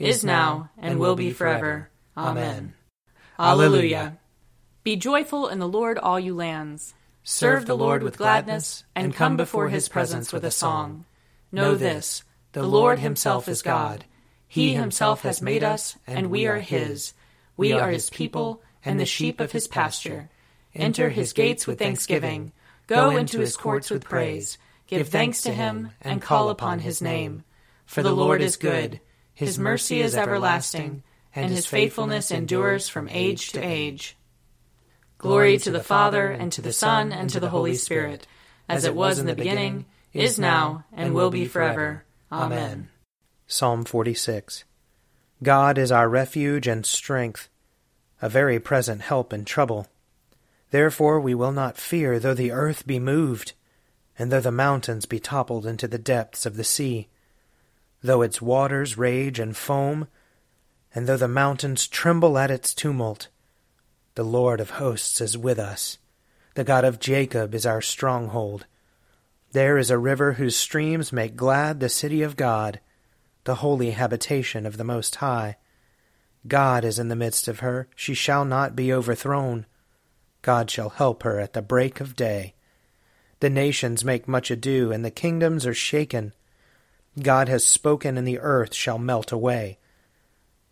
is now, and will be forever. Amen. Alleluia. Be joyful in the Lord, all you lands. Serve the Lord with gladness, and come before his presence with a song. Know this the Lord himself is God. He himself has made us, and we are his. We are his people, and the sheep of his pasture. Enter his gates with thanksgiving. Go into his courts with praise. Give thanks to him, and call upon his name. For the Lord is good his mercy is everlasting, and his faithfulness endures from age to age. Glory to the Father, and to the Son, and to the Holy Spirit, as it was in the beginning, is now, and will be forever. Amen. Psalm 46 God is our refuge and strength, a very present help in trouble. Therefore we will not fear though the earth be moved, and though the mountains be toppled into the depths of the sea though its waters rage and foam, and though the mountains tremble at its tumult. The Lord of hosts is with us. The God of Jacob is our stronghold. There is a river whose streams make glad the city of God, the holy habitation of the Most High. God is in the midst of her, she shall not be overthrown. God shall help her at the break of day. The nations make much ado, and the kingdoms are shaken. God has spoken, and the earth shall melt away.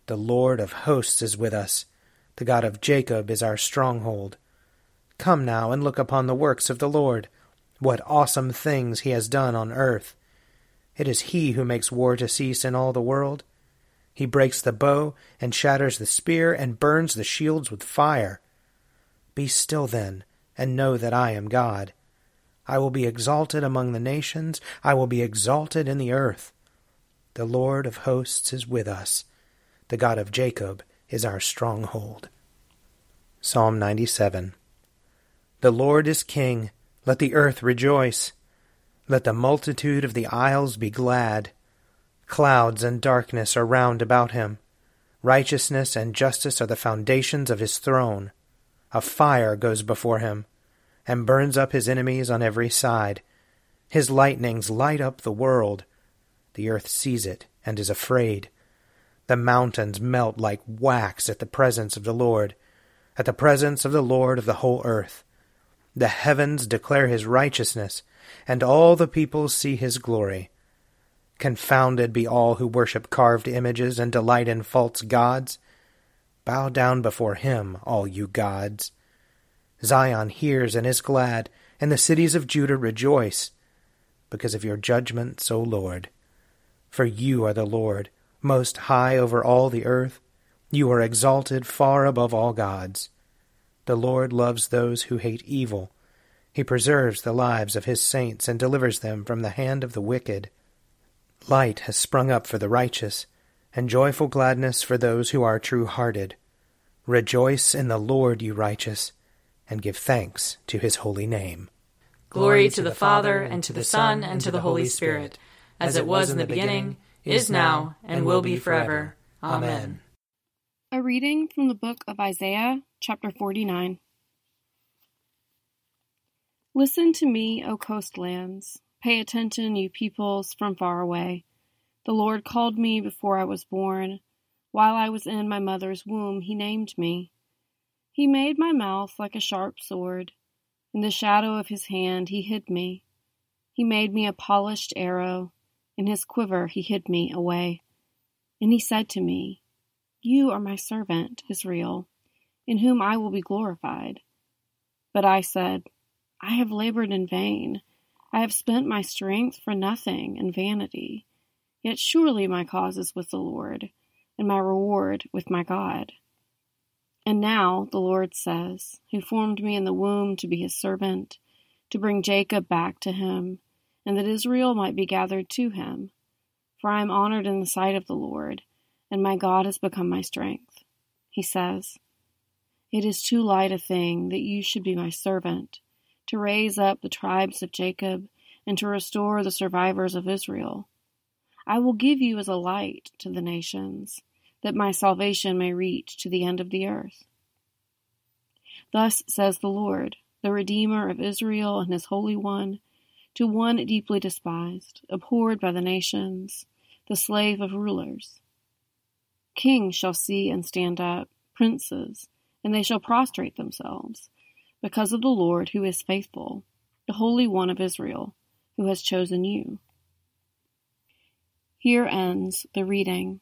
The Lord of hosts is with us. The God of Jacob is our stronghold. Come now and look upon the works of the Lord, what awesome things he has done on earth. It is he who makes war to cease in all the world. He breaks the bow, and shatters the spear, and burns the shields with fire. Be still then, and know that I am God. I will be exalted among the nations, I will be exalted in the earth. The Lord of hosts is with us, the God of Jacob is our stronghold. Psalm 97 The Lord is King, let the earth rejoice. Let the multitude of the isles be glad. Clouds and darkness are round about him. Righteousness and justice are the foundations of his throne. A fire goes before him and burns up his enemies on every side. His lightnings light up the world. The earth sees it and is afraid. The mountains melt like wax at the presence of the Lord, at the presence of the Lord of the whole earth. The heavens declare his righteousness, and all the peoples see his glory. Confounded be all who worship carved images and delight in false gods. Bow down before him, all you gods. Zion hears and is glad, and the cities of Judah rejoice, because of your judgments, O Lord. For you are the Lord, most high over all the earth. You are exalted far above all gods. The Lord loves those who hate evil. He preserves the lives of his saints and delivers them from the hand of the wicked. Light has sprung up for the righteous, and joyful gladness for those who are true hearted. Rejoice in the Lord, you righteous and give thanks to his holy name. Glory to the Father, and to the Son, and to the Holy Spirit, as it was in the beginning, is now, and will be forever. Amen. A reading from the book of Isaiah, chapter 49. Listen to me, O coastlands. Pay attention, you peoples from far away. The Lord called me before I was born. While I was in my mother's womb, he named me. He made my mouth like a sharp sword. In the shadow of his hand he hid me. He made me a polished arrow. In his quiver he hid me away. And he said to me, You are my servant, Israel, in whom I will be glorified. But I said, I have labored in vain. I have spent my strength for nothing in vanity. Yet surely my cause is with the Lord, and my reward with my God. And now, the Lord says, who formed me in the womb to be his servant, to bring Jacob back to him, and that Israel might be gathered to him. For I am honored in the sight of the Lord, and my God has become my strength. He says, It is too light a thing that you should be my servant, to raise up the tribes of Jacob, and to restore the survivors of Israel. I will give you as a light to the nations that my salvation may reach to the end of the earth. Thus says the Lord, the Redeemer of Israel and his Holy One, to one deeply despised, abhorred by the nations, the slave of rulers. Kings shall see and stand up, princes, and they shall prostrate themselves, because of the Lord who is faithful, the Holy One of Israel, who has chosen you. Here ends the reading.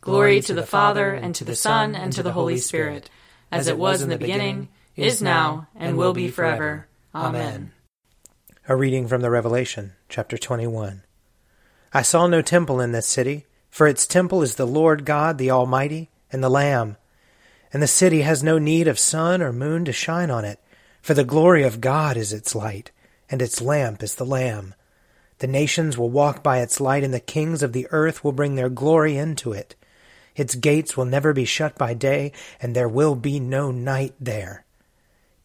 Glory to the Father, and to the Son, and to the Holy Spirit, as it was in the beginning, is now, and will be forever. Amen. A reading from the Revelation, chapter 21. I saw no temple in this city, for its temple is the Lord God, the Almighty, and the Lamb. And the city has no need of sun or moon to shine on it, for the glory of God is its light, and its lamp is the Lamb. The nations will walk by its light, and the kings of the earth will bring their glory into it. Its gates will never be shut by day, and there will be no night there.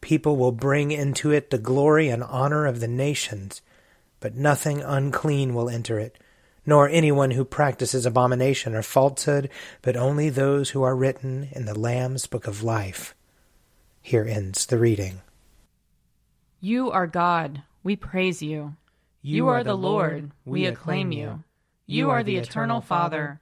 People will bring into it the glory and honor of the nations, but nothing unclean will enter it, nor anyone who practices abomination or falsehood, but only those who are written in the Lamb's book of life. Here ends the reading. You are God, we praise you. You, are, the Lord, we acclaim you. You are the eternal Father.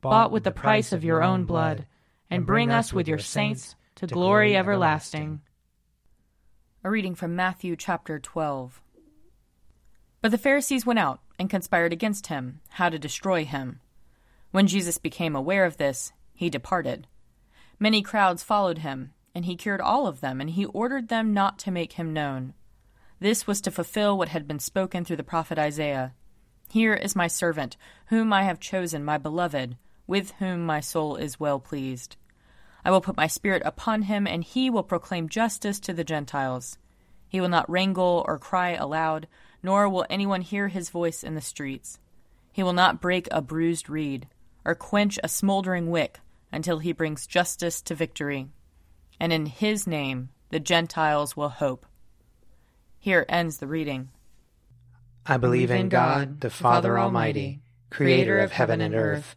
bought with the price of your own blood, and bring us with your saints to glory everlasting. A reading from Matthew chapter 12. But the Pharisees went out and conspired against him, how to destroy him. When Jesus became aware of this, he departed. Many crowds followed him, and he cured all of them, and he ordered them not to make him known. This was to fulfill what had been spoken through the prophet Isaiah. Here is my servant, whom I have chosen, my beloved with whom my soul is well pleased. I will put my spirit upon him, and he will proclaim justice to the Gentiles. He will not wrangle or cry aloud, nor will anyone hear his voice in the streets. He will not break a bruised reed, or quench a smoldering wick, until he brings justice to victory. and in his name the Gentiles will hope. Here ends the reading. I believe in God, the Father Almighty, creator of heaven and earth.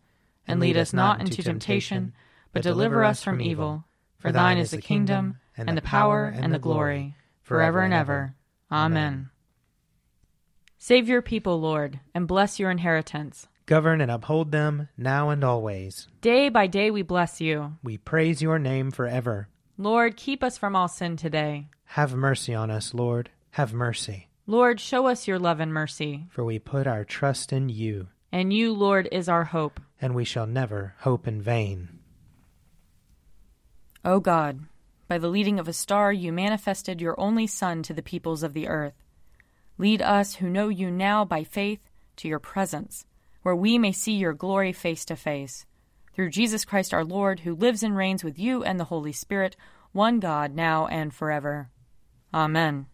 And lead us not into temptation, but deliver us from evil. For thine is the kingdom, and the power, and the glory, forever and ever. Amen. Save your people, Lord, and bless your inheritance. Govern and uphold them now and always. Day by day we bless you. We praise your name forever. Lord, keep us from all sin today. Have mercy on us, Lord. Have mercy. Lord, show us your love and mercy. For we put our trust in you. And you, Lord, is our hope. And we shall never hope in vain. O God, by the leading of a star you manifested your only Son to the peoples of the earth. Lead us who know you now by faith to your presence, where we may see your glory face to face. Through Jesus Christ our Lord, who lives and reigns with you and the Holy Spirit, one God, now and forever. Amen.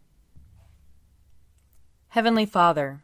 Heavenly Father,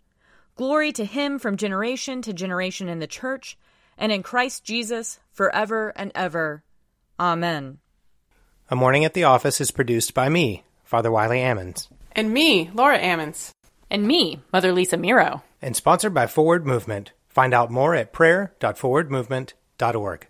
Glory to Him from generation to generation in the Church and in Christ Jesus forever and ever. Amen. A Morning at the Office is produced by me, Father Wiley Ammons. And me, Laura Ammons. And me, Mother Lisa Meirow. And sponsored by Forward Movement. Find out more at prayer.forwardmovement.org.